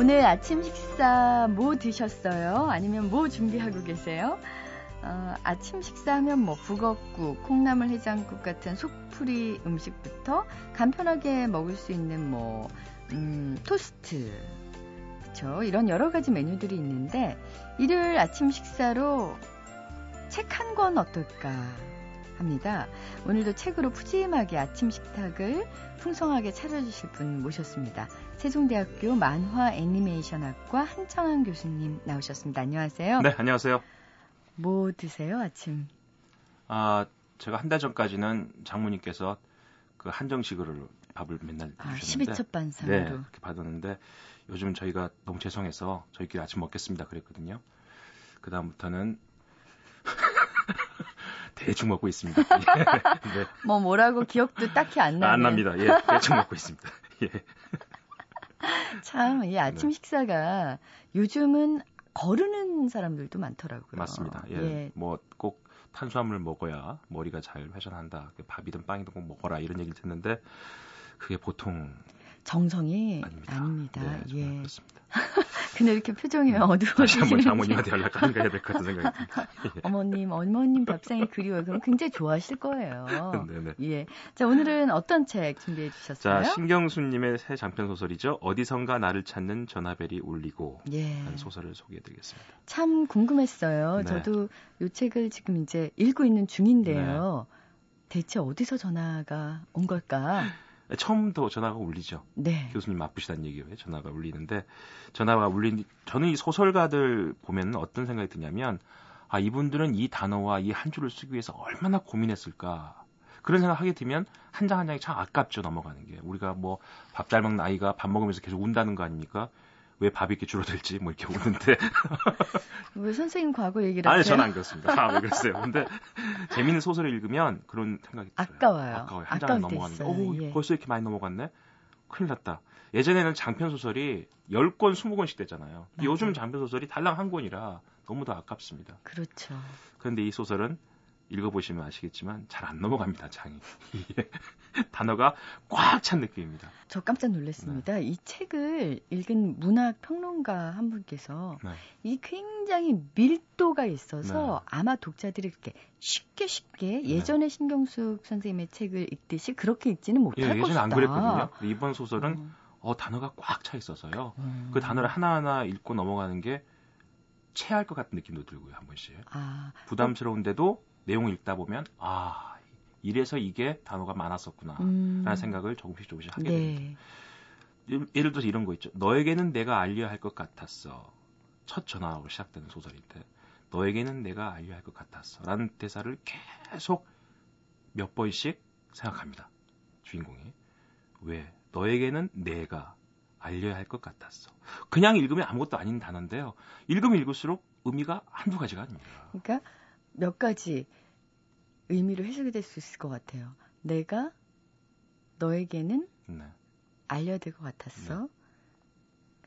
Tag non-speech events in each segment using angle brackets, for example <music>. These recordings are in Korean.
오늘 아침 식사 뭐 드셨어요? 아니면 뭐 준비하고 계세요? 어, 아침 식사하면 뭐 북엇국, 콩나물 해장국 같은 속풀이 음식부터 간편하게 먹을 수 있는 뭐 음, 토스트, 그렇죠? 이런 여러 가지 메뉴들이 있는데 일요일 아침 식사로 책 한 권 어떨까 합니다. 오늘도 책으로 푸짐하게 아침 식탁을 풍성하게 차려주실 분 모셨습니다. 세종대학교 만화 애니메이션학과 한창환 교수님 나오셨습니다. 안녕하세요. 네, 안녕하세요. 뭐 드세요, 아침? 아, 제가 한 달 전까지는 장모님께서 그 한정식으로 밥을 맨날 아, 주셨는데 12첩 반상으로. 네, 그렇게 받았는데 요즘 저희가 너무 죄송해서 저희끼리 아침 먹겠습니다 그랬거든요. 그 다음부터는 <laughs> 대충 먹고 있습니다. <laughs> 예. 네. 뭐 뭐라고 기억도 딱히 안 나요. 안 납니다. 예, 대충 먹고 있습니다. 예. <laughs> 참, 이 아침 네. 식사가 요즘은 거르는 사람들도 많더라고요. 맞습니다. 예. 뭐꼭 탄수화물 먹어야 머리가 잘 회전한다. 그 밥이든 빵이든 꼭 먹어라 이런 얘기를 듣는데 그게 보통 정성이 아닙니다. 아닙니다. 네, 예. 그렇습니다. <laughs> 근데 이렇게 표정이 어두워지시는 다시 한번 장모님한테 연락하는 거 해야 될 것 같은 생각이 듭니다. <laughs> 어머님, 어머님 밥상이 그리워요. 그럼 굉장히 좋아하실 거예요. 네네. <laughs> 예. 자, 오늘은 어떤 책 준비해 주셨어요? 자, 신경수님의 새 장편 소설이죠. 어디선가 나를 찾는 전화벨이 울리고 예. 소설을 소개해 드리겠습니다. 참 궁금했어요. 네. 저도 이 책을 지금 이제 읽고 있는 중인데요. 대체 어디서 전화가 온 걸까? 처음부터 전화가 울리죠. 네. 교수님 아프시다는 얘기에 전화가 울리는데 전화가 울린 저는 이 소설가들 보면 어떤 생각이 드냐면 아 이분들은 이 단어와 이 한 줄을 쓰기 위해서 얼마나 고민했을까 그런 생각하게 되면 한 장 한 장이 참 아깝죠 넘어가는 게 우리가 뭐 밥 잘 먹는 아이가 밥 먹으면서 계속 운다는 거 아닙니까? 왜 밥이 이렇게 줄어들지 뭐 이렇게 우는데 <laughs> 왜 선생님 과거 얘기를 아니? 저는 안 그렇습니다. 아, 왜 그랬어요? 근데 재밌는 소설을 읽으면 그런 생각이 들어요. 아까워요. 아까워요. 한 장을 때 넘어갔는데. 오 예. 벌써 이렇게 많이 넘어갔네. 큰일 났다. 예전에는 장편 소설이 10권, 20권씩 됐잖아요. 맞아요. 요즘 장편 소설이 달랑 한 권이라 너무 더 아깝습니다. 그렇죠. 그런데 이 소설은 읽어보시면 아시겠지만 잘 안 넘어갑니다, 장이. <laughs> 이게 <laughs> 단어가 꽉 찬 느낌입니다. 저 깜짝 놀랐습니다. 이 책을 읽은 문학 평론가 한 분께서 네. 이 굉장히 밀도가 있어서 네. 아마 독자들이 이렇게 쉽게 쉽게 예전에 신경숙 선생님의 책을 읽듯이 그렇게 읽지는 예, 못할 예전에 것이다. 안 그랬거든요. 이번 소설은 어. 어, 단어가 꽉 차 있어서요. 음. 그 단어를 하나하나 읽고 넘어가는 게 체할 것 같은 느낌도 들고요, 한 번씩. 아, 부담스러운데도 내용을 읽다 보면 아 이래서 이게 단어가 많았었구나 음. 라는 생각을 조금씩 조금씩 하게 됩니다. 네. 예를- 예를 들어서 이런 거 있죠. 너에게는 내가 알려야 할 것 같았어. 첫 전화로 시작되는 소설인데 너에게는 내가 알려야 할 것 같았어. 라는 대사를 계속 몇 번씩 생각합니다. 주인공이. 왜? 너에게는 내가 알려야 할 것 같았어. 그냥 읽으면 아무것도 아닌 단어인데요. 읽으면 읽을수록 의미가 한두 가지가 아닙니다. 그러니까 몇 가지 의미로 해석이 될 수 있을 것 같아요. 내가 너에게는 네. 알려야 될 것 같았어.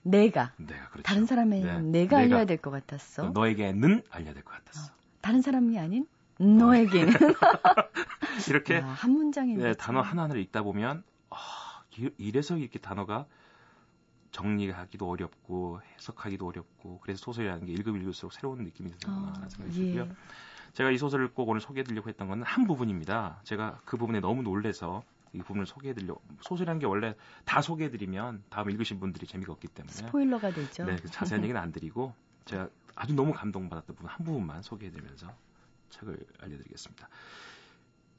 내가 내가 그렇죠. 다른 사람에게 네. 내가 알려야 될 것 같았어. 너에게는 알려야 될 것 같았어. 다른 사람이 아닌 너에게는 <laughs> 이렇게 아, 한 문장인데 네, 참. 단어 하나를 읽다 보면 아, 이- 이래서 이렇게 단어가 정리하기도 어렵고 해석하기도 어렵고 그래서 소설이라는 게 읽으면 읽을수록 새로운 느낌이 드는구나 어, 생각이 예. 들고요. 제가 이 소설을 꼭 오늘 소개해드리려고 했던 건 한 부분입니다. 제가 그 부분에 너무 놀래서 이 부분을 소개해드리려고 소설이라는 게 원래 다 소개해드리면 다음 읽으신 분들이 재미가 없기 때문에 스포일러가 되죠. 네, 그 자세한 얘기는 안 드리고 제가 아주 너무 감동받았던 부분 한 부분만 소개해드리면서 책을 알려드리겠습니다.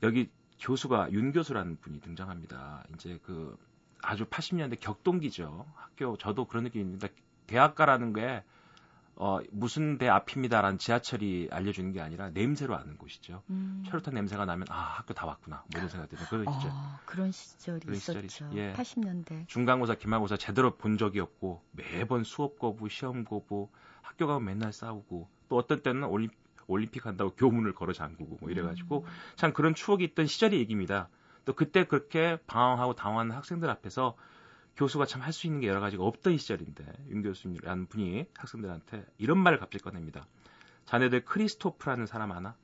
여기 교수가 윤 교수라는 분이 등장합니다. 이제 그 아주 80년대 격동기죠. 학교 저도 그런 느낌입니다. 대학가라는 게 어, 무슨 대 앞입니다라는 지하철이 알려주는 게 아니라 냄새로 아는 곳이죠. 음. 혈루탄 냄새가 나면 아 학교 다 왔구나 뭐 이런 생각이 드는 그런 시절. 아, 그런 시절이 그런 있었죠. 시절이죠. 예. 80년대. 중간고사, 기말고사 제대로 본 적이 없고 매번 수업 거부, 시험 거부, 학교 가면 맨날 싸우고 또 어떤 때는 올림, 올림픽 한다고 교문을 걸어 잠그고 뭐 이래가지고 참 그런 추억이 있던 시절의 얘기입니다. 또 그때 그렇게 방황하고 당황하는 학생들 앞에서 교수가 참 할 수 있는 게 여러 가지가 없던 시절인데 윤 교수님이라는 분이 학생들한테 이런 말을 갑자기 꺼냅니다. 자네들 크리스토프라는 사람 아나?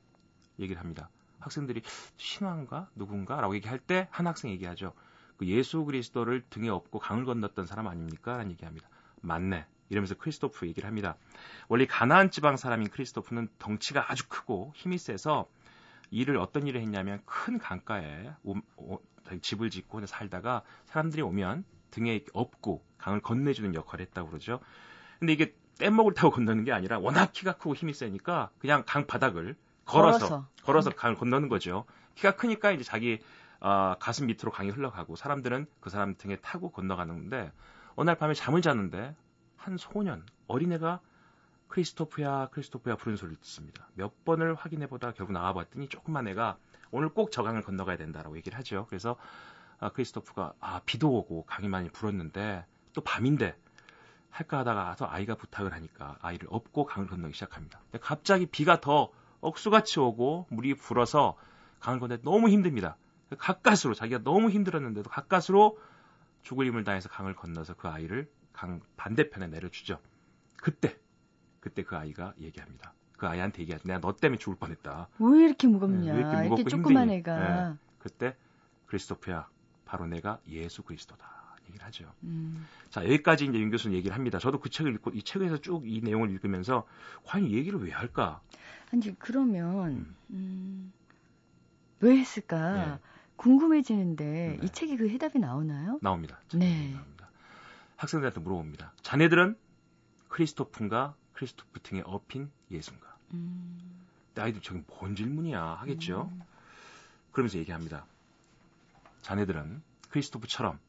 얘기를 합니다. 학생들이 신화인가 누군가? 라고 얘기할 때 한 학생 얘기하죠. 그 예수 그리스도를 등에 업고 강을 건넜던 사람 아닙니까? 라는 얘기합니다. 맞네. 이러면서 크리스토프 얘기를 합니다. 원래 가나안 지방 사람인 크리스토프는 덩치가 아주 크고 힘이 세서 일을 어떤 일을 했냐면 큰 강가에 오, 오, 집을 짓고 살다가 사람들이 오면 등에 업고 강을 건네주는 역할을 했다고 그러죠. 근데 이게 뗏목을 타고 건너는 게 아니라 워낙 키가 크고 힘이 세니까 그냥 강 바닥을 걸어서 걸어서, 걸어서 강을 건너는 거죠. 키가 크니까 이제 자기 어, 가슴 밑으로 강이 흘러가고 사람들은 그 사람 등에 타고 건너가는데 어느 날 밤에 잠을 자는데 한 소년 어린애가 크리스토프야 크리스토프야 부르는 소리를 듣습니다. 몇 번을 확인해 보다 결국 나와봤더니 조그만 애가 오늘 꼭 저 강을 건너가야 된다라고 얘기를 하죠. 그래서 아, 크리스토프가 아 비도 오고 강이 많이 불었는데 또 밤인데 할까 하다가 와서 아이가 부탁을 하니까 아이를 업고 강을 건너기 시작합니다. 근데 갑자기 비가 더 억수같이 오고 물이 불어서 강을 건너 너무 힘듭니다. 가까스로 자기가 너무 힘들었는데도 가까스로 죽을 힘을 다해서 강을 건너서 그 아이를 강 반대편에 내려주죠. 그때 그때 그 아이가 얘기합니다. 그 아이한테 얘기하죠. 내가 너 때문에 죽을 뻔했다. 왜 이렇게 무겁냐? 네, 왜 이렇게, 무겁고 이렇게 조그만 애가. 네. 그때 크리스토프야, 바로 내가 예수 그리스도다. 얘기를 하죠. 음. 자, 여기까지 이제 윤 교수는 얘기를 합니다. 저도 그 책을 읽고 이 책에서 쭉 이 내용을 읽으면서 과연 이 얘기를 왜 할까? 아니, 그러면 음. 음, 왜 했을까? 네. 궁금해지는데 네. 이 책에 그 해답이 나오나요? 나옵니다. 네. 나옵니다. 학생들한테 물어봅니다. 자네들은 크리스토프인가 크리스토프 등에 업힌 예수인가? 음. 아이들 저기 뭔 질문이야 하겠죠. 음. 그러면서 얘기합니다. 자네들은 크리스토프처럼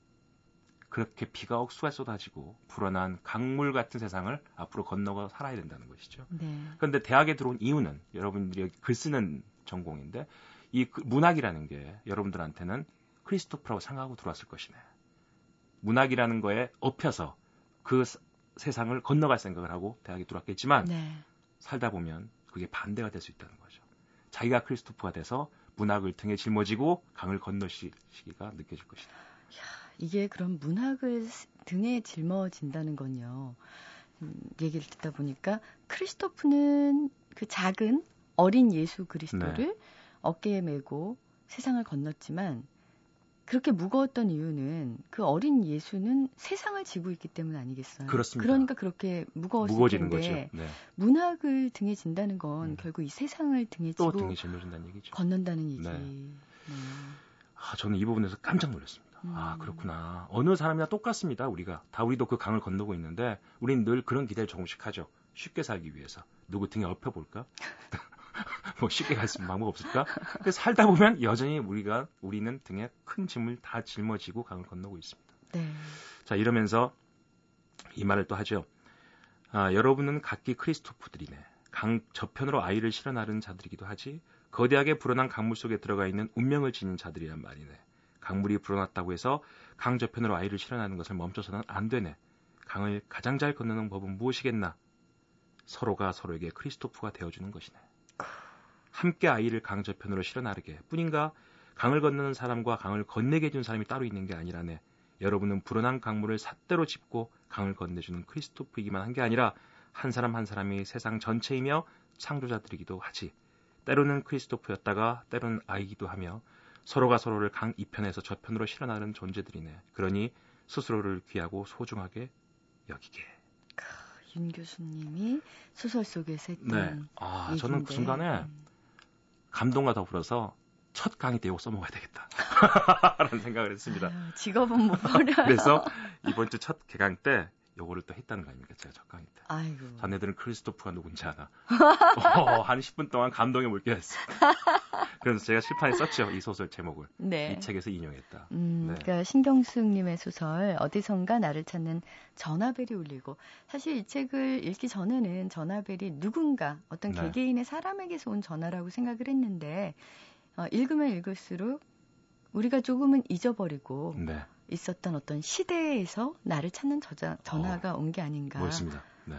그렇게 비가 억수가 쏟아지고 불어난 강물 같은 세상을 앞으로 건너가 살아야 된다는 것이죠. 네. 그런데 대학에 들어온 이유는 여러분들이 글 쓰는 전공인데 이그 문학이라는 게 여러분들한테는 크리스토프라고 생각하고 들어왔을 것이네. 문학이라는 거에 업혀서 그 세상을 건너갈 생각을 하고 대학에 들어왔겠지만 네. 살다 보면 그게 반대가 될 수 있다는 거죠. 자기가 크리스토프가 돼서 문학을 등에 짊어지고 강을 건너시기가 느껴질 것이다. 이게 그럼 문학을 등에 짊어진다는 건요. 음, 얘기를 듣다 보니까 크리스토프는 그 작은 어린 예수 그리스도를 네. 어깨에 메고 세상을 건넜지만 그렇게 무거웠던 이유는 그 어린 예수는 세상을 지고 있기 때문 아니겠어요? 그렇습니다. 그러니까 그렇게 무거웠을 무거워지는 텐데 네. 문학을 등에 진다는 건 음. 결국 이 세상을 등에 지고 등에 짊어진다는 얘기죠. 건넌다는 얘기. 네. 네. 아, 저는 이 부분에서 깜짝 놀랐습니다. 음. 아, 그렇구나. 어느 사람이나 똑같습니다, 우리가. 다 우리도 그 강을 건너고 있는데, 우린 늘 그런 기대를 조금씩 하죠. 쉽게 살기 위해서. 누구 등에 엎혀볼까? <laughs> 뭐 쉽게 갈 수 있는 방법 없을까? 그래서 살다 보면 여전히 우리가, 우리는 등에 큰 짐을 다 짊어지고 강을 건너고 있습니다. 네. 자, 이러면서 이 말을 또 하죠. 아, 여러분은 각기 크리스토프들이네. 강 저편으로 아이를 실어 나르는 자들이기도 하지. 거대하게 불어난 강물 속에 들어가 있는 운명을 지닌 자들이란 말이네. 강물이 불어났다고 해서 강 저편으로 아이를 실어나는 것을 멈춰서는 안 되네. 강을 가장 잘 건너는 법은 무엇이겠나? 서로가 서로에게 크리스토프가 되어주는 것이네. 함께 아이를 강 저편으로 실어 나르게 뿐인가 강을 건너는 사람과 강을 건네게 해준 사람이 따로 있는 게 아니라네. 여러분은 불어난 강물을 삿대로 짚고 강을 건네주는 크리스토프이기만 한 게 아니라 한 사람 한 사람이 세상 전체이며 창조자들이기도 하지. 때로는 크리스토프였다가 때로는 아이기도 하며 서로가 서로를 강 이편에서 저편으로 실어나는 존재들이네. 그러니 스스로를 귀하고 소중하게 여기게. 윤 교수님이 소설 속에서 했던 네. 아, 얘기인데. 저는 그 순간에 음. 감동과 더불어서 첫 강의 때 이거 써먹어야 되겠다. <laughs> 라는 생각을 했습니다. 아유, 직업은 못 버려요. 그래서 이번 주 첫 개강 때 요거를 또 했다는 거 아닙니까? 제가 때. 아이고. 자네들은 크리스토프가 누군지 아나. <laughs> 어, 한 10분 동안 감동에 몰겨했어요. 그래서 제가 실판에 썼죠. 이 소설 제목을. 네. 이 책에서 인용했다. 음, 네. 그러니까 신경숙님의 소설 어디선가 나를 찾는 전화벨이 울리고 사실 이 책을 읽기 전에는 전화벨이 누군가 어떤 네. 개개인의 사람에게서 온 전화라고 생각을 했는데 어, 읽으면 읽을수록 우리가 조금은 잊어버리고 네. 있었던 어떤 시대에서 나를 찾는 저자, 전화가 어, 온게 아닌가. 멋있습니다. 네.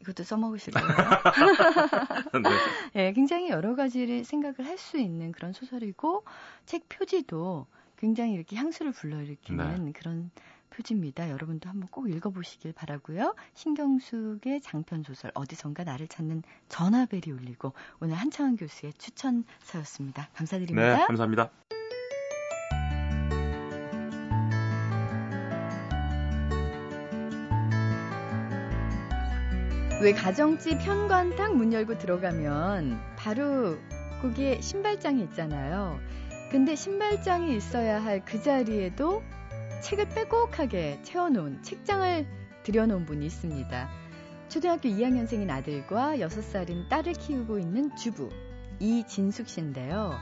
이것도 써먹으실래요? <laughs> 네. 네, 굉장히 여러 가지를 생각을 할 수 있는 그런 소설이고 책 표지도 굉장히 이렇게 향수를 불러일으키는 네. 그런 표지입니다. 여러분도 한번 꼭 읽어보시길 바라고요. 신경숙의 장편 소설 어디선가 나를 찾는 전화벨이 울리고 오늘 한창원 교수의 추천사였습니다. 감사드립니다. 네, 감사합니다. 왜 가정집 현관탁 문 열고 들어가면 바로 거기에 신발장이 있잖아요. 근데 신발장이 있어야 할 그 자리에도 책을 빼곡하게 채워놓은 책장을 들여놓은 분이 있습니다. 초등학교 2학년생인 아들과 6살인 딸을 키우고 있는 주부 이진숙 씨인데요.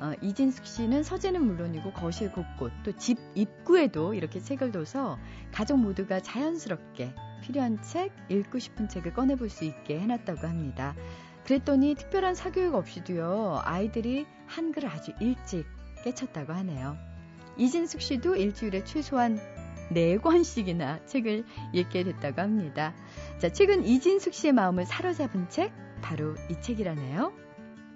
어, 이진숙 씨는 서재는 물론이고 거실 곳곳 또 집 입구에도 이렇게 책을 둬서 가족 모두가 자연스럽게 필요한 책, 읽고 싶은 책을 꺼내볼 수 있게 해놨다고 합니다. 그랬더니 특별한 사교육 없이도요, 아이들이 한글을 아주 일찍 깨쳤다고 하네요. 이진숙 씨도 일주일에 최소한 4권씩이나 책을 읽게 됐다고 합니다. 자, 최근 이진숙 씨의 마음을 사로잡은 책, 바로 이 책이라네요.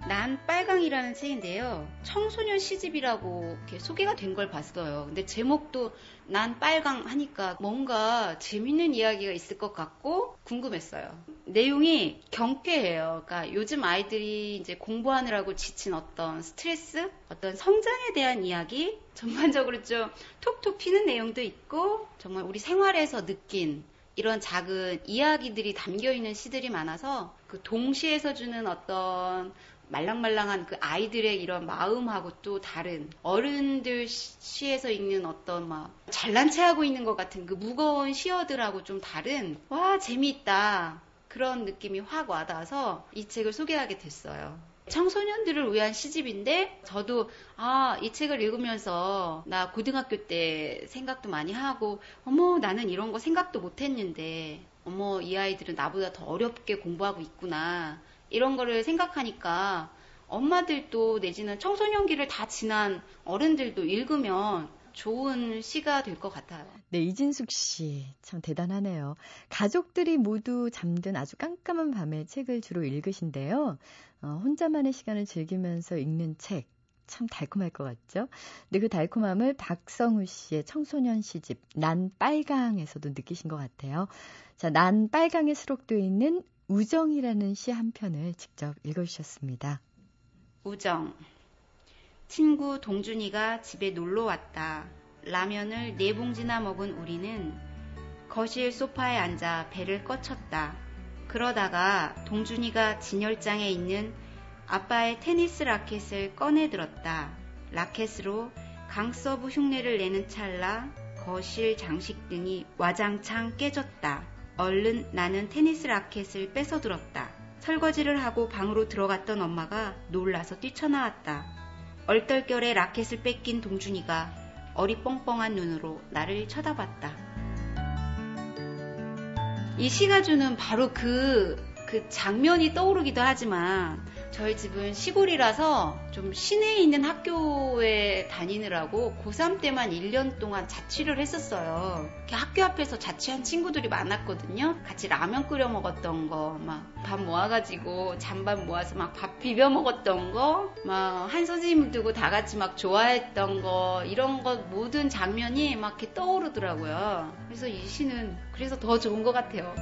난 빨강이라는 책인데요. 청소년 시집이라고 소개가 된 걸 봤어요. 근데 제목도 난 빨강 하니까 뭔가 재밌는 이야기가 있을 것 같고 궁금했어요. 내용이 경쾌해요. 그러니까 요즘 아이들이 이제 공부하느라고 지친 어떤 스트레스, 어떤 성장에 대한 이야기, 전반적으로 좀 톡톡 튀는 내용도 있고 정말 우리 생활에서 느낀 이런 작은 이야기들이 담겨 있는 시들이 많아서 그 동시에서 주는 어떤 말랑말랑한 그 아이들의 이런 마음하고 또 다른 어른들 시에서 읽는 어떤 막 잘난 체 하고 있는 것 같은 그 무거운 시어들하고 좀 다른 와 재미있다 그런 느낌이 확 와닿아서 이 책을 소개하게 됐어요. 청소년들을 위한 시집인데 저도 아, 이 책을 읽으면서 나 고등학교 때 생각도 많이 하고 어머, 나는 이런 거 생각도 못 했는데 어머, 이 아이들은 나보다 더 어렵게 공부하고 있구나. 이런 거를 생각하니까 엄마들도 내지는 청소년기를 다 지난 어른들도 읽으면 좋은 시가 될 것 같아요. 네, 이진숙 씨. 참 대단하네요. 가족들이 모두 잠든 아주 깜깜한 밤에 책을 주로 읽으신데요. 어, 혼자만의 시간을 즐기면서 읽는 책. 참 달콤할 것 같죠? 근데 그 달콤함을 박성우 씨의 청소년 시집 난 빨강에서도 느끼신 것 같아요. 자, 난 빨강에 수록되어 있는 우정이라는 시 한 편을 직접 읽어주셨습니다. 우정. 친구 동준이가 집에 놀러 왔다. 라면을 네 봉지나 먹은 우리는 거실 소파에 앉아 배를 꺼쳤다. 그러다가 동준이가 진열장에 있는 아빠의 테니스 라켓을 꺼내 들었다. 라켓으로 강서부 흉내를 내는 찰나 거실 장식 등이 와장창 깨졌다. 얼른 나는 테니스 라켓을 뺏어 들었다. 설거지를 하고 방으로 들어갔던 엄마가 놀라서 뛰쳐나왔다. 얼떨결에 라켓을 뺏긴 동준이가 어리뻥뻥한 눈으로 나를 쳐다봤다. 이 시가 주는 바로 그, 그 장면이 떠오르기도 하지만 저희 집은 시골이라서 좀 시내에 있는 학교에 다니느라고 고3 때만 1년 동안 자취를 했었어요. 학교 앞에서 자취한 친구들이 많았거든요. 같이 라면 끓여 먹었던 거, 막 밥 모아가지고 잔반 모아서 막 밥 비벼 먹었던 거, 막 한 선생님을 두고 다 같이 막 좋아했던 거, 이런 것 모든 장면이 막 이렇게 떠오르더라고요. 그래서 이 시는 그래서 더 좋은 것 같아요.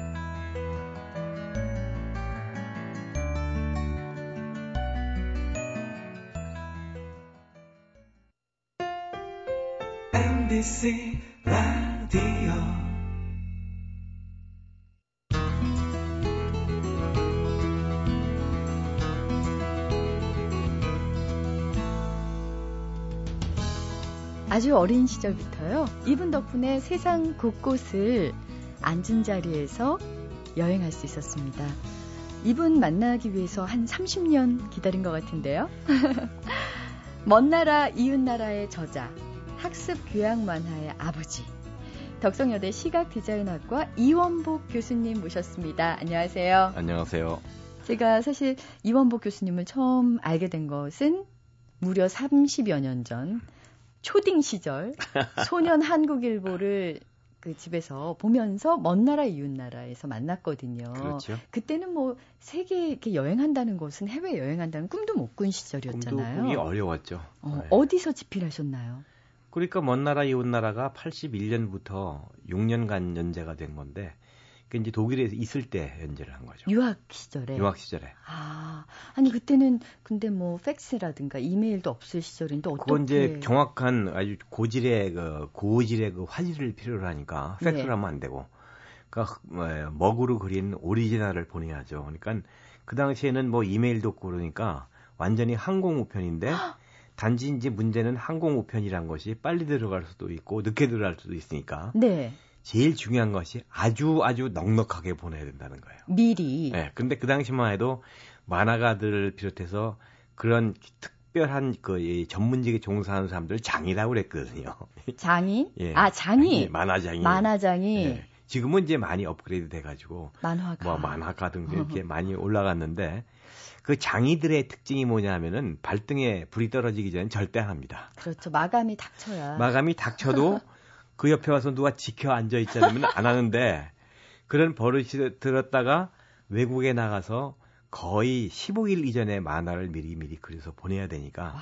MBC 라디오 아주 어린 시절부터요. 이분 덕분에 세상 곳곳을 앉은 자리에서 여행할 수 있었습니다. 이분 만나기 위해서 한 30년 기다린 것 같은데요. <laughs> 먼 나라 이웃 나라의 저자 학습 교양 만화의 아버지. 덕성여대 시각 디자인학과 이원복 교수님 모셨습니다. 안녕하세요. 안녕하세요. 제가 사실 이원복 교수님을 처음 알게 된 것은 무려 30여 년 전 초딩 시절 <laughs> 소년 한국일보를 그 집에서 보면서 먼 나라 이웃 나라에서 만났거든요. 그렇죠. 그때는 뭐 세계 이렇게 여행한다는 것은 해외 여행한다는 꿈도 못 꾼 시절이었잖아요. 꿈도 꾸기 어려웠죠. 어, 네. 어디서 집필하셨나요? 그러니까 먼 나라 이웃 나라가 81년부터 6년간 연재가 된 건데 그 이제 독일에 있을 때 연재를 한 거죠. 유학 시절에. 유학 시절에. 아, 아니 그때는 근데 뭐 팩스라든가 이메일도 없을 시절인데 어떻게? 그건 이제 정확한 아주 고질의 그 고질의 그 화질을 필요로 하니까 팩스를 네. 하면 안 되고 그러니까 뭐, 먹으로 그린 오리지널을 보내야죠. 그러니까 그 당시에는 뭐 이메일도 없고 그러니까 완전히 항공우편인데 단지 이제 문제는 항공우편이란 것이 빨리 들어갈 수도 있고 늦게 들어갈 수도 있으니까 네. 제일 중요한 것이 아주 아주 넉넉하게 보내야 된다는 거예요. 미리. 네, 근데 그 당시만 해도 만화가들을 비롯해서 그런 특별한 그 전문직에 종사하는 사람들 장이라고 그랬거든요. <laughs> 장이? 예. 아, 장이? 아니, 만화장이. 만화장이. 예. 지금은 이제 많이 업그레이드 돼가지고 만화가. 뭐 만화가 등도 <laughs> 이렇게 많이 올라갔는데 그 장이들의 특징이 뭐냐면은 발등에 불이 떨어지기 전에 절대 안 합니다. 그렇죠. 마감이 닥쳐야. 마감이 닥쳐도 <laughs> 그 옆에 와서 누가 지켜 앉아 있자면 안 하는데 그런 버릇이 들었다가 외국에 나가서 거의 15일 이전에 만화를 미리미리 그려서 보내야 되니까 와.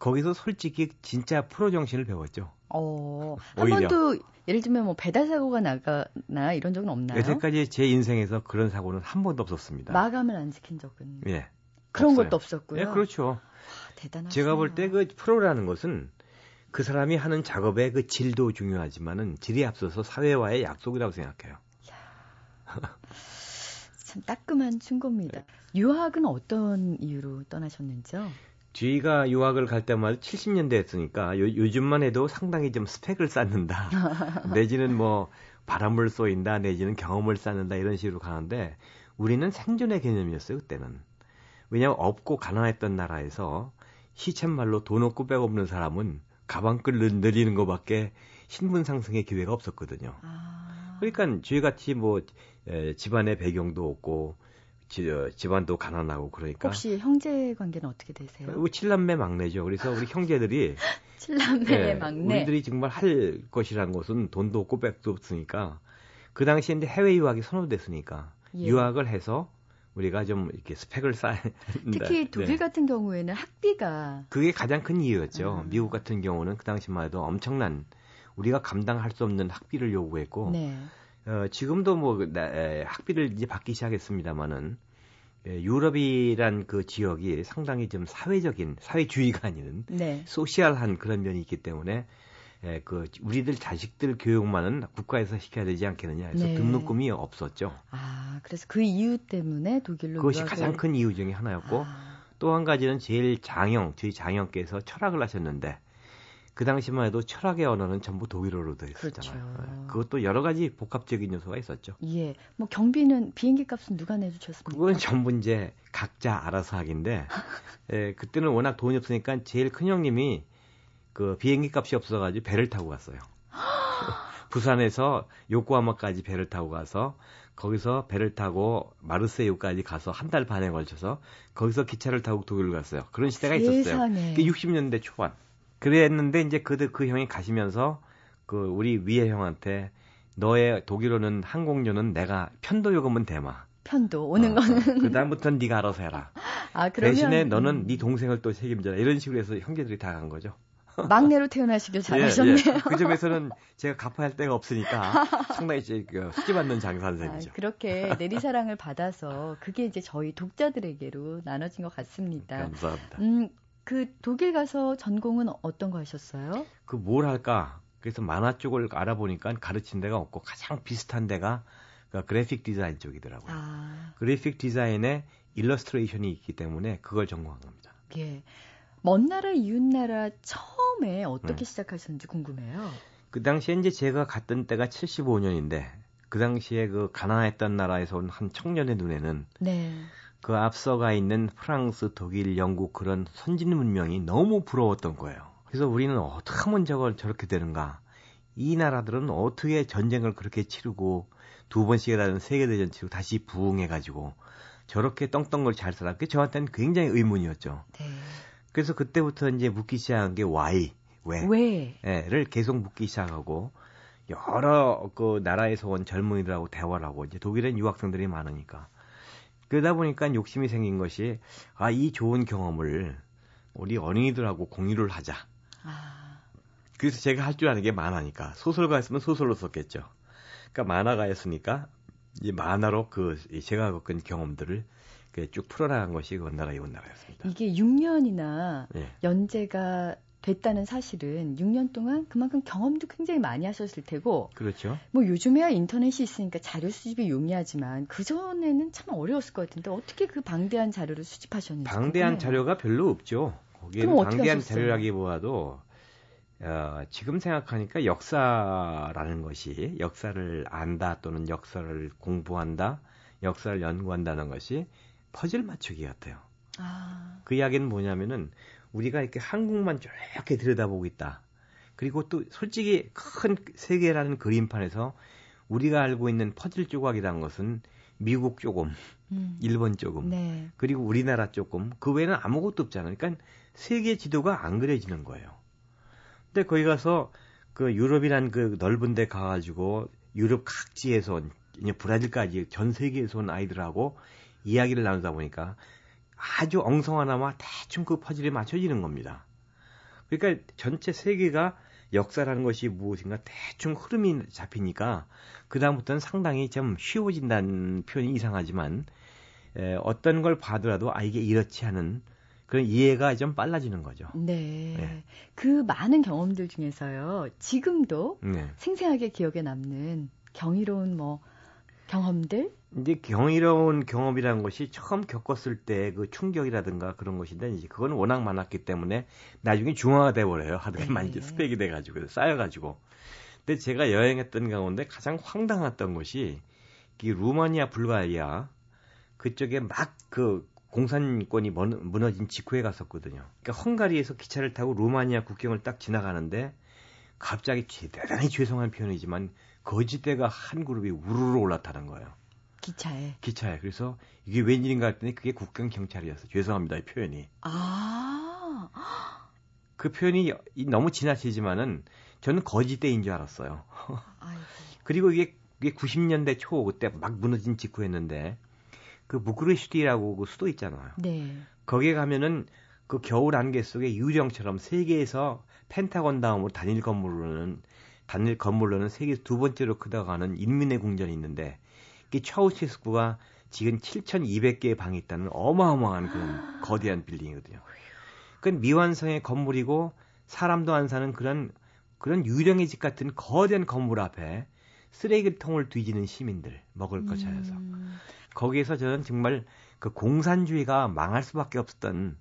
거기서 솔직히 진짜 프로 정신을 배웠죠. 어, 한. 번도 예를 들면 뭐 배달 사고가 나거나 이런 적은 없나요? 여태까지 제 인생에서 그런 사고는 한 번도 없었습니다. 마감을 안 지킨 적은 예. 그런 없어요. 것도 없었고요. 예, 그렇죠. 아, 대단하시네요. 제가 볼 때 그 프로라는 것은 그 사람이 하는 작업의 그 질도 중요하지만은 질이 앞서서 사회와의 약속이라고 생각해요. 참 따끔한 충고입니다. 유학은 어떤 이유로 떠나셨는지요? 저희가 유학을 갈 때마다 70년대 했으니까 요, 즘만 해도 상당히 좀 스펙을 쌓는다. <laughs> 내지는 뭐 바람을 쏘인다. 내지는 경험을 쌓는다. 이런 식으로 가는데 우리는 생존의 개념이었어요. 그때는. 왜냐하면 없고 가난했던 나라에서 시쳇말로 돈 없고 백 없는 사람은 가방끈 늘- 늘리는 것밖에 신분 상승의 기회가 없었거든요. 아, 그러니까 저희 같이 뭐 에, 집안의 배경도 없고 지, 어, 집안도 가난하고 그러니까 혹시 형제 관계는 어떻게 되세요? 그리고 칠남매 막내죠. 그래서 우리 형제들이 <laughs> 칠남매 예, 막내. 우리들이 정말 할 것이란 것은 돈도 없고 백도 없으니까 그 당시에 이제 해외 유학이 선호됐으니까 예. 유학을 해서 우리가 좀 이렇게 스펙을 쌓는다. 특히 독일 네. 같은 경우에는 학비가 그게 가장 큰 이유였죠. 음. 미국 같은 경우는 그 당시만 해도 엄청난 우리가 감당할 수 없는 학비를 요구했고 네. 어, 지금도 뭐 나- 에, 학비를 이제 받기 시작했습니다만은 예, 유럽이란 그 지역이 상당히 좀 사회적인 사회주의가 아닌 네. 소시알한 그런 면이 있기 때문에 에, 그 우리들 자식들 교육만은 국가에서 시켜야 되지 않겠느냐 해서 네. 등록금이 없었죠. 아, 그래서 그 이유 때문에 독일로 그것이 유학을- 가장 큰 이유 중에 하나였고 아, 또한 가지는 제일 장형 저희 장형께서 철학을 하셨는데 그 당시만 해도 철학의 언어는 전부 독일어로 되어 있었잖아요. 그렇죠. 예, 그것도 여러 가지 복합적인 요소가 있었죠. 예. 뭐 경비는 비행기 값은 누가 내주셨습니까? 그건 전부 이제 각자 알아서 하긴데 <laughs> 예, 그때는 워낙 돈이 없으니까 제일 큰 형님이 그 비행기 값이 없어가지고 배를 타고 갔어요. <gasps> 부산에서 요코하마까지 배를 타고 가서 거기서 배를 타고 마르세유까지 가서 한 달 반에 걸쳐서 거기서 기차를 타고 독일을 갔어요. 그런 시대가 있었어요. 세상에. 그게 60년대 초반. 그랬는데 이제 그, 그 형이 가시면서 그 우리 위에 형한테 너의 독일어는 항공료는 내가 편도 요금은 대마. 편도 오는 어, 거는 그 다음부터는 네가 알아서 해라. 아 그러면 대신에 너는 음, 네 동생을 또 책임져라. 이런 식으로 해서 형제들이 다 간 거죠. <laughs> 막내로 태어나시길 잘하셨네요. 예, 예. 그 점에서는 제가 갚아야 할 데가 없으니까 상당히 이제 그 수지받는 장사한 아. 그렇게 내리사랑을 받아서 그게 이제 저희 독자들에게로 나눠진 것 같습니다. 감사합니다. 음, 그 독일 가서 전공은 어떤 거 하셨어요? 그 뭘 할까? 그래서 만화 쪽을 알아보니까 가르친 데가 없고 가장 비슷한 데가 그 그래픽 디자인 쪽이더라고요. 아, 그래픽 디자인에 일러스트레이션이 있기 때문에 그걸 전공한 겁니다. 예. 먼 나라 이웃 나라 처음에 어떻게 음. 시작하셨는지 궁금해요. 그 당시에 이제 제가 갔던 때가 75년인데 그 당시에 그 가난했던 나라에서 온 한 청년의 눈에는 네. 그 앞서가 있는 프랑스, 독일, 영국 그런 선진 문명이 너무 부러웠던 거예요. 그래서 우리는 어떻게 하면 저걸 저렇게 되는가? 이 나라들은 어떻게 전쟁을 그렇게 치르고 두 번씩이라는 세계대전 치르고 다시 부흥해가지고 저렇게 떵떵걸 잘 살아? 그게 저한테는 굉장히 의문이었죠. 네. 그래서 그때부터 이제 묻기 시작한 게 why, 왜? 왜? 예,를 계속 묻기 시작하고 여러 그 나라에서 온 젊은이들하고 대화를 하고 이제 독일엔 유학생들이 많으니까 그러다 보니까 욕심이 생긴 것이 아 이 좋은 경험을 우리 어린이들하고 공유를 하자. 아, 그래서 제가 할 줄 아는 게 만화니까 소설가였으면 소설로 썼겠죠. 그러니까 만화가였으니까 이 만화로 그 제가 겪은 경험들을 쭉 풀어나간 것이 그 원나라 이웃나라였습니다. 이게 6년이나 예. 연재가 됐다는 사실은 6년 동안 그만큼 경험도 굉장히 많이 하셨을 테고 그렇죠. 뭐 요즘에야 인터넷이 있으니까 자료 수집이 용이하지만 그 전에는 참 어려웠을 것 같은데 어떻게 그 방대한 자료를 수집하셨는지 방대한 궁금해요. 자료가 별로 없죠. 거기에는 방대한? 자료라기보다도 어, 지금 생각하니까 역사라는 것이 역사를 안다 또는 역사를 공부한다, 역사를 연구한다는 것이 퍼즐 맞추기 같아요. 아, 그 이야기는 뭐냐면은 우리가 이렇게 한국만 이렇게 들여다보고 있다. 그리고 또 솔직히 큰 세계라는 그림판에서 우리가 알고 있는 퍼즐 조각이라는 것은 미국 조금, 음. 일본 조금, 네. 그리고 우리나라 조금, 그 외에는 아무것도 없잖아요. 그러니까 세계 지도가 안 그려지는 거예요. 근데 거기 가서 그 유럽이란 그 넓은 데 가가지고 유럽 각지에서 온, 브라질까지 전 세계에서 온 아이들하고 이야기를 나누다 보니까 아주 엉성하나마 대충 그 퍼즐에 맞춰지는 겁니다. 그러니까 전체 세계가 역사라는 것이 무엇인가 대충 흐름이 잡히니까 그다음부터는 상당히 좀 쉬워진다는 표현이 이상하지만 에, 어떤 걸 봐더라도 아 이게 이렇지 않은 그런 이해가 좀 빨라지는 거죠. 네. 네. 그 많은 경험들 중에서요. 지금도 네. 생생하게 기억에 남는 경이로운 뭐 경험들? 이제 경이로운 경험이라는 것이 처음 겪었을 때 그 충격이라든가 그런 것인데 이제 그건 워낙 많았기 때문에 나중에 중화가 돼 버려요. 하도 네. 많이 이제 스펙이 돼 가지고 쌓여 가지고. 근데 제가 여행했던 가운데 가장 황당했던 것이 이 루마니아 불가리아 그쪽에 막 그 공산권이 먼- 무너진 직후에 갔었거든요. 그러니까 헝가리에서 기차를 타고 루마니아 국경을 딱 지나가는데 갑자기 죄- 대단히 죄송한 표현이지만 거짓대가 한 그룹이 우르르 올라타는 거예요. 기차에. 기차에. 그래서 이게 웬일인가 했더니 그게 국경 경찰이었어. 죄송합니다. 이 표현이. 아. 그 표현이 이- 너무 지나치지만은 저는 거짓대인 줄 알았어요. 그리고 이게, 이게 90년대 초 그때 막 무너진 직후였는데 그 부크레슈티라고 그 수도 있잖아요. 네. 거기에 가면은 그 겨울 안개 속에 유령처럼 세계에서 펜타곤 다음으로 단일 건물로는 단일 건물로는 세계에서 두 번째로 크다고 하는 인민의 궁전이 있는데 이 차우체스쿠가 지금 7,200개의 방이 있다는 어마어마한 그런 거대한 빌딩이거든요. 그건 미완성의 건물이고 사람도 안 사는 그런 그런 유령의 집 같은 거대한 건물 앞에 쓰레기통을 뒤지는 시민들 먹을 것 찾아서 음, 거기에서 저는 정말 그 공산주의가 망할 수밖에 없었던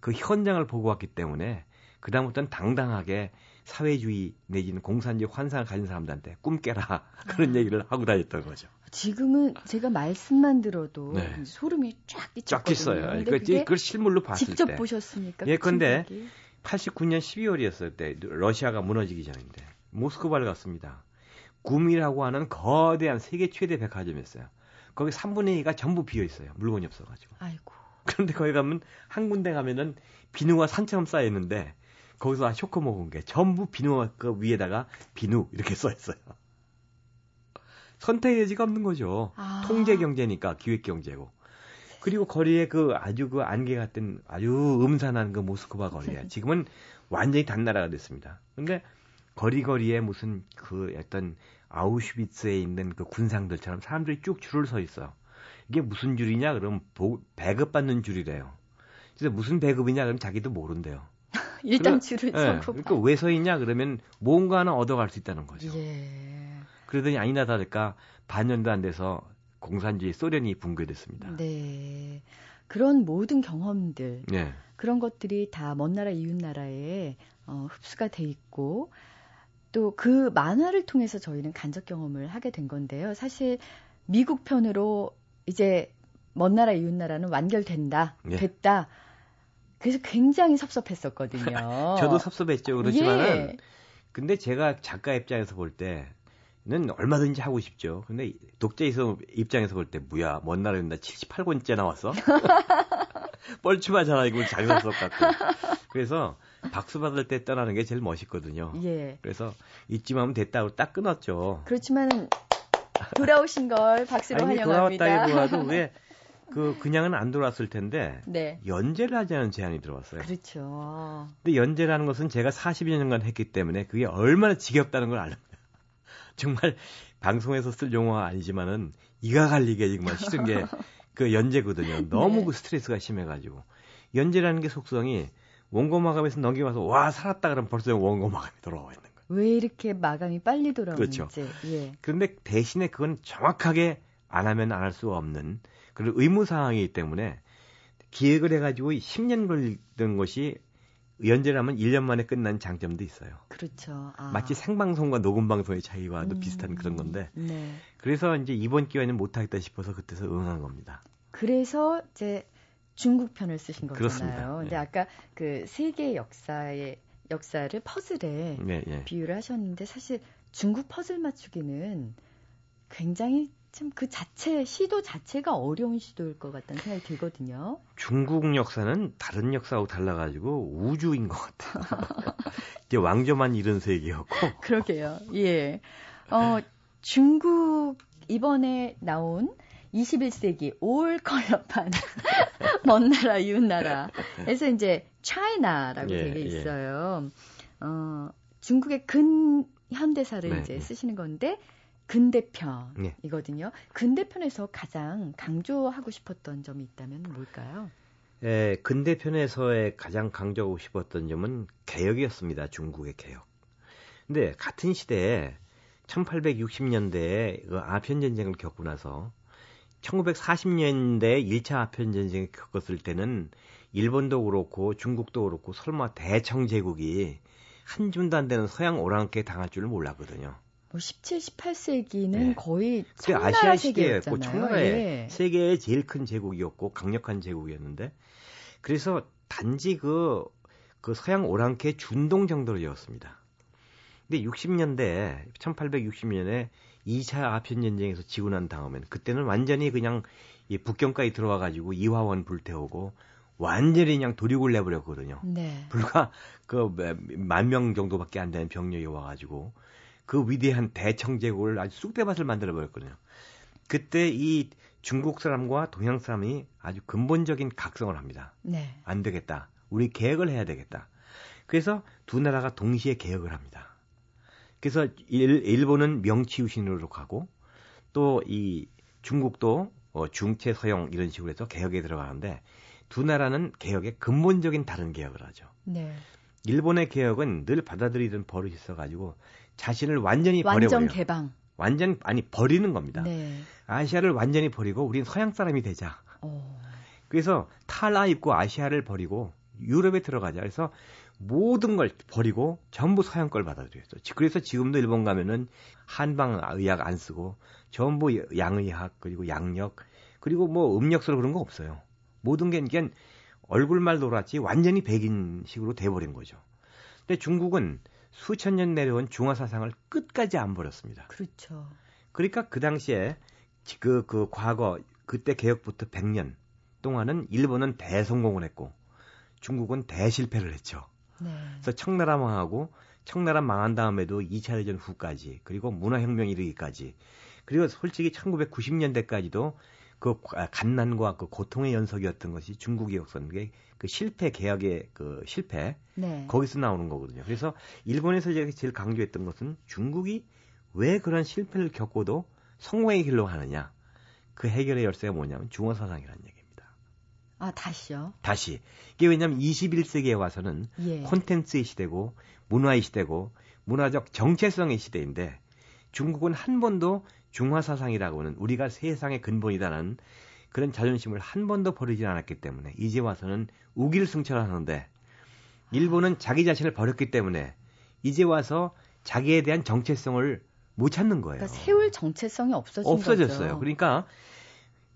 그 현장을 보고 왔기 때문에 그다음부터는 당당하게 사회주의 내지는 공산주의 환상을 가진 사람들한테 꿈 깨라 <laughs> 그런 얘기를 하고 다녔던 거죠. 지금은 제가 말씀만 들어도 네. 소름이 쫙쫙 끼쳤거든요. 있어요. 근데 그, 그게 그걸 실물로 봤을 직접 때. 보셨으니까. 예, 그 근데 충격이. 89년 12월이었을 때 러시아가 무너지기 전인데 모스크바를 갔습니다. 구미라고 하는 거대한 세계 최대 백화점이었어요. 거기 3분의 2가 전부 비어 있어요. 물건이 없어가지고. 아이고. 그런데 거기 가면 한 군데 가면은 비누가 산처럼 쌓여 있는데 거기서 아 쇼크 먹은 게 전부 비누 그 위에다가 비누 이렇게 <laughs> 써 있어요. 선택의 여지가 없는 거죠. 아. 통제 경제니까 기획 경제고. 그리고 거리에 그 아주 그 안개 같은 아주 음산한 그 모스크바 거리에 <laughs> 지금은 완전히 단나라가 됐습니다. 근데 거리거리에 무슨 그 어떤 아우슈비츠에 있는 그 군상들처럼 사람들이 쭉 줄을 서 있어. 이게 무슨 줄이냐? 그럼 보- 배급받는 줄이래요. 그래서 무슨 배급이냐? 그럼 자기도 모른대요. <laughs> 일단 그래- 줄을 예, 서고. 그러니까 왜 서 있냐? 그러면 뭔가 하나 얻어갈 수 있다는 거죠. 예. 그러더니 아니나 다를까 반년도 안 돼서 공산주의 소련이 붕괴됐습니다. 네. 그런 모든 경험들, 네. 그런 것들이 다 먼 나라 이웃 나라에 어, 흡수가 돼 있고 또 그 만화를 통해서 저희는 간접 경험을 하게 된 건데요. 사실 미국 편으로 이제 먼 나라 이웃 나라는 완결된다, 예. 됐다. 그래서 굉장히 섭섭했었거든요. <laughs> 저도 섭섭했죠. 그렇지만은 예. 근데 제가 작가 입장에서 볼 때 는 얼마든지 하고 싶죠. 근데 독자 입장에서 볼 때 뭐야 먼 나라인다 78권째 나왔어? <laughs> 뻘쭘하잖아 이거 장난석 같고. 그래서 박수 받을 때 떠나는 게 제일 멋있거든요. 예. 그래서 이쯤 하면 됐다고 딱 끊었죠. 그렇지만 돌아오신 걸 박수로 아니 환영합니다. 돌아왔다기보다도 <laughs> 왜 그 그냥은 안 돌아왔을 텐데 네. 연재를 하자는 제안이 들어왔어요. 그렇죠. 근데 연재라는 것은 제가 40여년간 했기 때문에 그게 얼마나 지겹다는 걸 압니다. 정말 <laughs> 방송에서 쓸 용어가 아니지만은 이가 갈리게 정말 싫은 게 <laughs> 그 연재거든요. 너무 네. 그 스트레스가 심해가지고 연재라는 게 속성이 원고 마감에서 넘기면서 와 살았다 그러면 벌써 원고 마감이 돌아와 있는 거예요. 왜 이렇게 마감이 빨리 돌아오는지. 그렇죠. 예. 그런데 대신에 그건 정확하게 안 하면 안 할수 없는 그런 의무 사항이기 때문에 기획을 해가지고 10년 걸리던 것이 연재하면 1년 만에 끝난 장점도 있어요. 그렇죠. 아. 마치 생방송과 녹음 방송의 차이와도 음, 비슷한 그런 건데. 네. 그래서 이제 이번 기회는 못 하겠다 싶어서 그때서 응한 겁니다. 그래서 이제 중국 편을 쓰신 거잖아요. 그렇습니다. 근데 네. 아까 그 세계 역사의 역사를 퍼즐에 네, 예. 비유를 하셨는데 사실 중국 퍼즐 맞추기는 굉장히 참 그 자체 시도 자체가 어려운 시도일 것 같다는 생각이 들거든요. 중국 역사는 다른 역사하고 달라가지고 우주인 것 같아요. <laughs> 이제 왕조만 이런 세계였고. 그러게요. 예. 어, 중국 이번에 나온 21세기 올 컬러판 <laughs> 먼 나라 이웃 나라에서 이제 차이나라고 예, 되게 예. 있어요. 어, 중국의 근 현대사를 네, 이제 네. 쓰시는 건데 네. 근대편이거든요. 근대편에서 가장 강조하고 싶었던 점이 있다면 뭘까요? 에, 근대편에서의 가장 강조하고 싶었던 점은 개혁이었습니다. 중국의 개혁. 근데 같은 시대에 1860년대에 그 아편 전쟁을 겪고 나서 1940년대 1차 아편 전쟁을 겪었을 때는 일본도 그렇고 중국도 그렇고 설마 대청 제국이 한 줌도 안 되는 서양 오랑캐 당할 줄을 몰랐거든요. 뭐 17, 18세기는 네. 거의 청나라 세계였잖아요. 청나라의 예. 세계의 제일 큰 제국이었고 강력한 제국이었는데 그래서 단지 그, 그 서양 오랑캐 준동 정도였습니다. 근데 60년대 1860년에 2차 아편 전쟁에서 지고 난 다음엔 그때는 완전히 그냥 이 북경까지 들어와 가지고 이화원 불태우고 완전히 그냥 도륙을 내버렸거든요. 네. 불과 그 만 명 정도밖에 안 되는 병력이 와가지고 그 위대한 대청제국을 아주 쑥대밭을 만들어 버렸거든요. 그때 이 중국 사람과 동양 사람이 아주 근본적인 각성을 합니다. 네. 안 되겠다. 우리 개혁을 해야 되겠다. 그래서 두 나라가 동시에 개혁을 합니다. 그래서 일, 일본은 명치유신으로 가고 또 이 중국도 어, 중체 서영 이런 식으로 해서 개혁에 들어가는데 두 나라는 개혁에 근본적인 다른 개혁을 하죠. 네. 일본의 개혁은 늘 받아들이던 버릇이 있어가지고 자신을 완전히 완전 버려버려요. 개방. 완전 아니 버리는 겁니다. 네. 아시아를 완전히 버리고 우린 서양 사람이 되자. 어. 그래서 탈라 입고 아시아를 버리고 유럽에 들어가자. 그래서 모든 걸 버리고 전부 서양 걸 받아들였어. 그래서 지금도 일본 가면은 한방 의학 안 쓰고 전부 양의학 그리고 양력 그리고 뭐 음력설 그런 거 없어요. 모든 게 그냥 얼굴만 돌았지 완전히 백인식으로 돼버린 거죠. 근데 중국은 수천 년 내려온 중화 사상을 끝까지 안 버렸습니다. 그렇죠. 그러니까 그 당시에 그, 그 과거 그때 개혁부터 100년 동안은 일본은 대성공을 했고 중국은 대실패를 했죠. 네. 그래서 청나라 망하고 청나라 망한 다음에도 2차 대전 후까지 그리고 문화혁명 이르기까지 그리고 솔직히 1990년대까지도 그 갓난과 그 고통의 연속이었던 것이 중국의 역사인데 그 실패 개혁의 그 실패 네. 거기서 나오는 거거든요. 그래서 일본에서 제가 제일 강조했던 것은 중국이 왜 그런 실패를 겪고도 성공의 길로 가느냐. 그 해결의 열쇠가 뭐냐면 중화 사상이라는 얘기입니다. 아, 다시요? 다시 이게 왜냐하면 21세기에 와서는 예. 콘텐츠의 시대고 문화의 시대고 문화적 정체성의 시대인데 중국은 한 번도 중화 사상이라고는 우리가 세상의 근본이다라는 그런 자존심을 한 번도 버리지 않았기 때문에 이제 와서는 우길승천을 하는데 일본은 자기 자신을 버렸기 때문에 이제 와서 자기에 대한 정체성을 못 찾는 거예요. 그러니까 세울 정체성이 없어진 없어졌어요. 거죠. 그러니까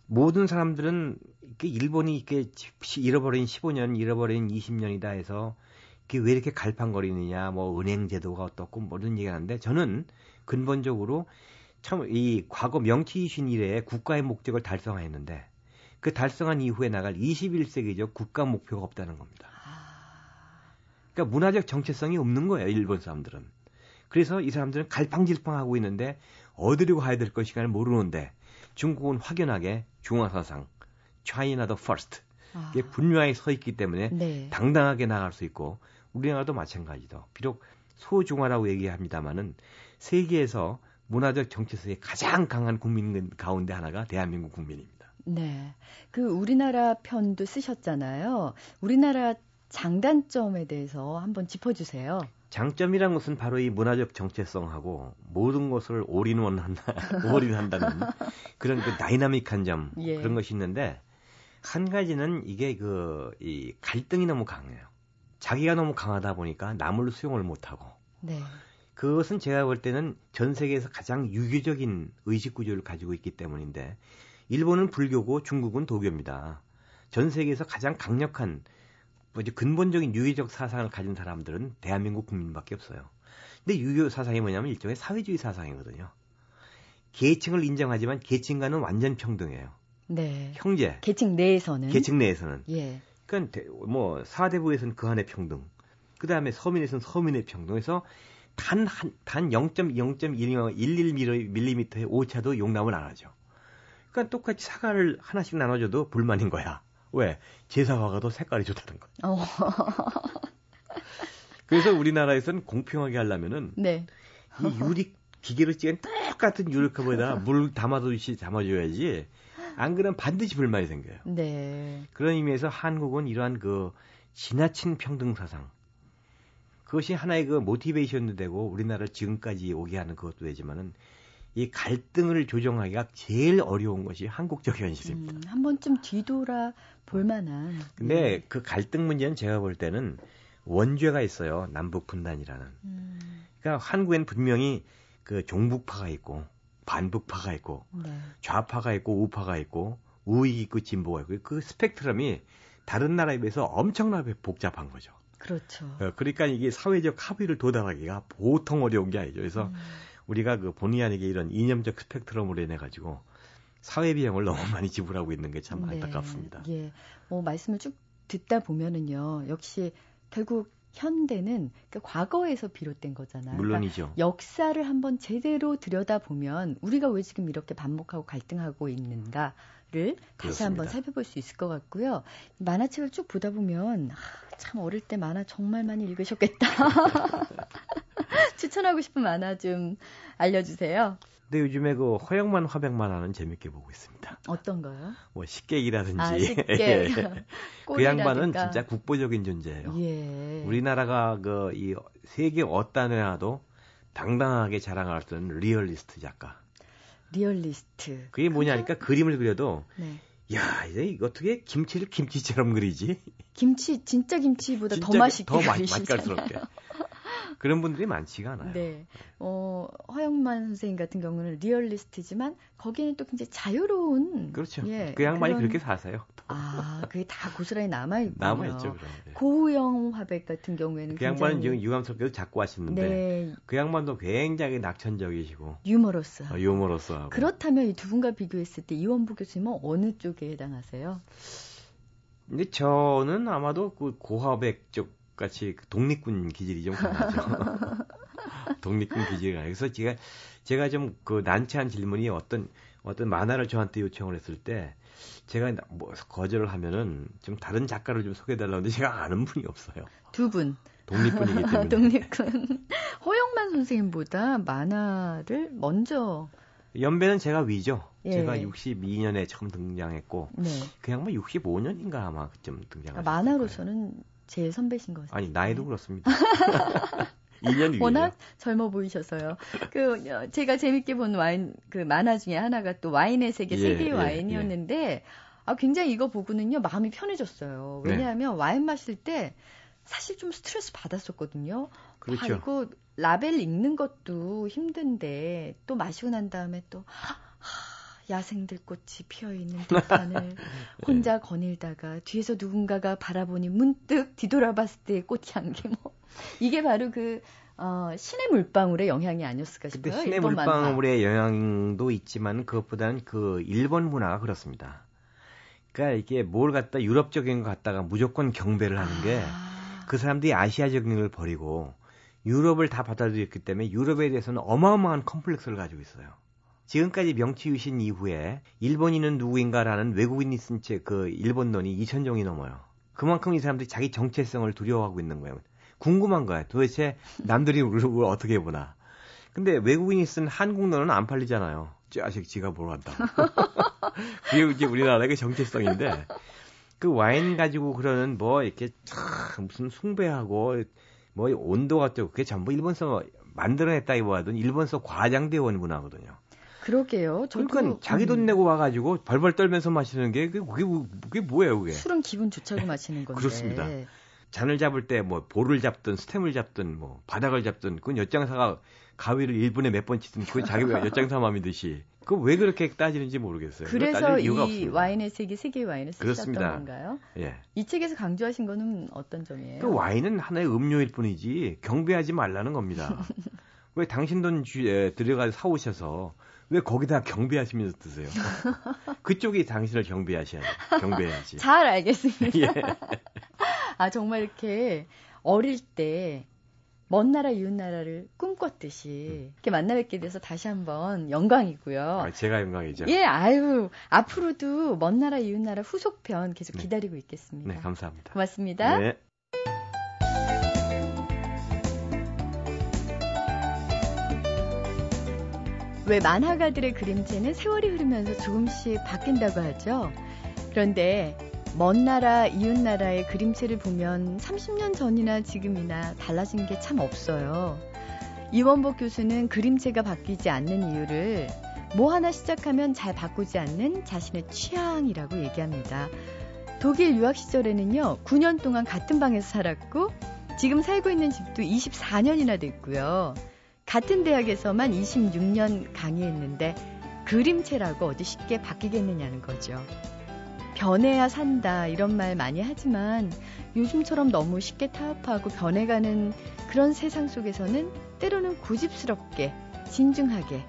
모든 사람들은 이렇게 일본이 이렇게 잃어버린 15년, 잃어버린 20년이다 해서 이게 왜 이렇게 갈팡거리느냐, 뭐 은행 제도가 어떻고 뭐 이런 얘기하는데 저는 근본적으로 참 이 과거 명치이신 이래에 국가의 목적을 달성했는데 그 달성한 이후에 나갈 21세기적 국가 목표가 없다는 겁니다. 그러니까 문화적 정체성이 없는 거예요, 일본 사람들은. 그래서 이 사람들은 갈팡질팡하고 있는데 어디로 가야 될 것인가를 모르는데 중국은 확연하게 중화사상, China the first 아. 이게 분명하게 서 있기 때문에 네. 당당하게 나갈 수 있고 우리나라도 마찬가지죠. 비록 소중화라고 얘기합니다만은 세계에서 문화적 정체성이 가장 강한 국민 가운데 하나가 대한민국 국민입니다. 네. 그 우리나라 편도 쓰셨잖아요. 우리나라 장단점에 대해서 한번 짚어주세요. 장점이란 것은 바로 이 문화적 정체성하고 모든 것을 all-in-one한다, <laughs> 올인한다는 그런 그 다이나믹한 점 예. 그런 것이 있는데 한 가지는 이게 그 이 갈등이 너무 강해요. 자기가 너무 강하다 보니까 남을 수용을 못하고. 네. 그것은 제가 볼 때는 전 세계에서 가장 유교적인 의식 구조를 가지고 있기 때문인데 일본은 불교고 중국은 도교입니다. 전 세계에서 가장 강력한 뭐 이제 근본적인 유교적 사상을 가진 사람들은 대한민국 국민밖에 없어요. 근데 유교 사상이 뭐냐면 일종의 사회주의 사상이거든요. 계층을 인정하지만 계층과는 완전 평등해요. 네. 형제. 계층 내에서는. 계층 내에서는. 예. 그러니까 뭐 사대부에서는 그 안의 평등. 그 다음에 서민에서는 서민의 평등해서 단, 한, 단 0.0.11mm의 오차도 용납을 안 하죠. 그러니까 똑같이 사과를 하나씩 나눠줘도 불만인 거야. 왜? 제사화가 더 색깔이 좋다는 거. 어. 그래서 우리나라에서는 공평하게 하려면은 네. 이 유리 기계로 찍은 똑같은 유리컵에다 물 담아두듯이 담아줘야지. 안 그러면 반드시 불만이 생겨요. 네. 그런 의미에서 한국은 이러한 그 지나친 평등 사상 그것이 하나의 그 모티베이션도 되고 우리나라를 지금까지 오게 하는 그것도 되지만은 이 갈등을 조정하기가 제일 어려운 것이 한국적 현실입니다. 음, 한 번쯤 뒤돌아 볼 만한. 근데 네. 그 갈등 문제는 제가 볼 때는 원죄가 있어요. 남북 분단이라는. 음. 그러니까 한국엔 분명히 그 종북파가 있고 반북파가 있고 네. 좌파가 있고 우파가 있고 우익 있고 진보가 있고 그 스펙트럼이 다른 나라에 비해서 엄청나게 복잡한 거죠. 그렇죠. 어, 그러니까 이게 사회적 합의를 도달하기가 보통 어려운 게 아니죠. 그래서 음. 우리가 그 본의 아니게 이런 이념적 스펙트럼으로 인해 가지고 사회 비용을 <laughs> 너무 많이 지불하고 있는 게참 안타깝습니다. 예. 뭐 말씀을 쭉 듣다 보면은요. 역시 결국 현대는 그 과거에서 비롯된 거잖아요. 물론이죠. 그러니까 역사를 한번 제대로 들여다보면 우리가 왜 지금 이렇게 반복하고 갈등하고 있는가 를 다시 그렇습니다. 한번 살펴볼 수 있을 것 같고요. 만화책을 쭉 보다 보면 아, 참 어릴 때 만화 정말 많이 읽으셨겠다. <laughs> <laughs> 추천하고 싶은 만화 좀 알려주세요. 근데 요즘에 그 허영만 화백 만화는 재밌게 보고 있습니다. 어떤 거요? 뭐 식객이라든지. 아, 식객. <laughs> 그 양반은 진짜 국보적인 존재예요. 예. 우리나라가 그 이 세계 어디 내놔도 당당하게 자랑할 수 있는 리얼리스트 작가. 리얼리스트. 그게 뭐냐니까 그림을 그려도 네. 야, 이제 어떻게 김치를 김치처럼 그리지? 김치 진짜 김치보다 진짜 더 맛있게 더 맛깔스럽게. 그런 분들이 많지가 않아요. 네. 어, 허영만 선생님 같은 경우는 리얼리스트지만 거기는 또 굉장히 자유로운 그렇죠. 예, 그 양반이 그런... 그렇게 사세요. 아, 그게 다 고스란히 남아 있고 남아 있죠, 그럼. 네. 고우영 화백 같은 경우에는 그 양반은 지금 유감스럽게도 자꾸 하시는데 네. 그 양반도 굉장히 낙천적이시고 유머러스. 어, 유머러스. 그렇다면 이 두 분과 비교했을 때 이원부 교수님은 어느 쪽에 해당하세요? 근데 저는 아마도 그 고화백 쪽 같이 그 독립군 기질이 좀 강하죠. 독립군 기질이 강해요. 그래서 제가 제가 좀 그 난처한 질문이 어떤 어떤 만화를 저한테 요청을 했을 때 제가 뭐 거절을 하면은 좀 다른 작가를 좀 소개해달라는데 제가 아는 분이 없어요. 두 분. 독립군이기 <laughs> 때문에. 독립군. 호영만 선생님보다 만화를 먼저. 연배는 제가 위죠. 예. 제가 62년에 처음 등장했고 네. 그 양반 65년인가 아마 그쯤 등장했어요. 아, 만화로서는 제일 선배신 거죠. 아니 나이도 그렇습니다. <laughs> 2년 워낙 젊어 보이셔서요. 그 어, 제가 재밌게 본 와인 그 만화 중에 하나가 또 와인의 세계 예, 세계의 예, 와인이었는데 예. 아 굉장히 이거 보고는요 마음이 편해졌어요. 네. 왜냐하면 네. 와인 마실 때 사실 좀 스트레스 받았었거든요. 그렇죠. 아, 이거 라벨 읽는 것도 힘든데 또 마시고 난 다음에 또 하, 야생 들 꽃이 피어 있는 들판을 네. 혼자 거닐다가 뒤에서 누군가가 바라보니 문득 뒤돌아봤을 때 꽃향기 뭐 이게 바로 그 어, 신의 물방울의 영향이 아니었을까 싶어요. 신의 물방울의 만화. 영향도 있지만 그것보다는 그 일본 문화가 그렇습니다. 그러니까 이게 뭘 갖다 유럽적인 거 갖다가 무조건 경배를 하는 게그 아. 사람들이 아시아적인 걸 버리고 유럽을 다 받아들였기 때문에 유럽에 대해서는 어마어마한 컴플렉스를 가지고 있어요. 지금까지 명치 유신 이후에 일본인은 누구인가라는 외국인이 쓴 책 그 일본론이 2천종이 넘어요. 그만큼 이 사람들이 자기 정체성을 두려워하고 있는 거예요. 궁금한 거야. 도대체 남들이 우리를 어떻게 보나. 근데 외국인이 쓴 한국론은 안 팔리잖아요. 자식 지가 뭘 한다. <laughs> 그게 이제 우리나라의 정체성인데 그 와인 가지고 그러는 뭐 이렇게 참 무슨 숭배하고 뭐 온도가 어쩌고 그게 전부 일본서 만들어냈다기보다는 일본서 과장되어 온 문화거든요. 그러게요. 저도 그러니까 자기 돈 음, 내고 와가지고 벌벌 떨면서 마시는 게 그게 그게, 뭐예요 그게? 술은 기분 좋자고 마시는 건데. 그렇습니다. 잔을 잡을 때 뭐 볼을 잡든 스템을 잡든 뭐 바닥을 잡든 그건 엿장사가 가위를 1분에 몇 번 치든 그건 자기 <laughs> 엿장사 마음이듯이 그 왜 그렇게 따지는지 모르겠어요. 그래서 이 없습니다. 와인의 세계 세계의 와인을 쓰셨던. 건가요? 예. 이 책에서 강조하신 거는 어떤 점이에요? 그 와인은 하나의 음료일 뿐이지 경배하지 말라는 겁니다. <laughs> 왜 당신 돈 주 에 들여가 사오셔서 왜 거기다 경배하시면서 드세요? <laughs> 그쪽이 당신을 경배하셔야지. 경배해야지. 잘 알겠습니다. <laughs> 예. <laughs> 아 정말 이렇게 어릴 때 먼 나라 이웃 나라를 꿈꿨듯이 이렇게 만나 뵙게 돼서 다시 한번 영광이고요. 아, 제가 영광이죠. 예, 아유 앞으로도 먼 나라 이웃 나라 후속편 계속 네. 기다리고 있겠습니다. 네, 감사합니다. 고맙습니다. 네. 왜 만화가들의 그림체는 세월이 흐르면서 조금씩 바뀐다고 하죠. 그런데 먼 나라, 이웃 나라의 그림체를 보면 30년 전이나 지금이나 달라진 게 참 없어요. 이원복 교수는 그림체가 바뀌지 않는 이유를 뭐 하나 시작하면 잘 바꾸지 않는 자신의 취향이라고 얘기합니다. 독일 유학 시절에는요, 9년 동안 같은 방에서 살았고, 지금 살고 있는 집도 24년이나 됐고요. 같은 대학에서만 26년 강의했는데 그림체라고 어디 쉽게 바뀌겠느냐는 거죠. 변해야 산다 이런 말 많이 하지만 요즘처럼 너무 쉽게 타협하고 변해가는 그런 세상 속에서는 때로는 고집스럽게 진중하게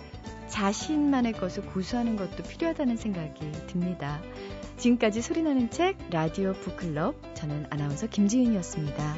자신만의 것을 고수하는 것도 필요하다는 생각이 듭니다. 지금까지 소리나는 책 라디오 북클럽 저는 아나운서 김지은이었습니다.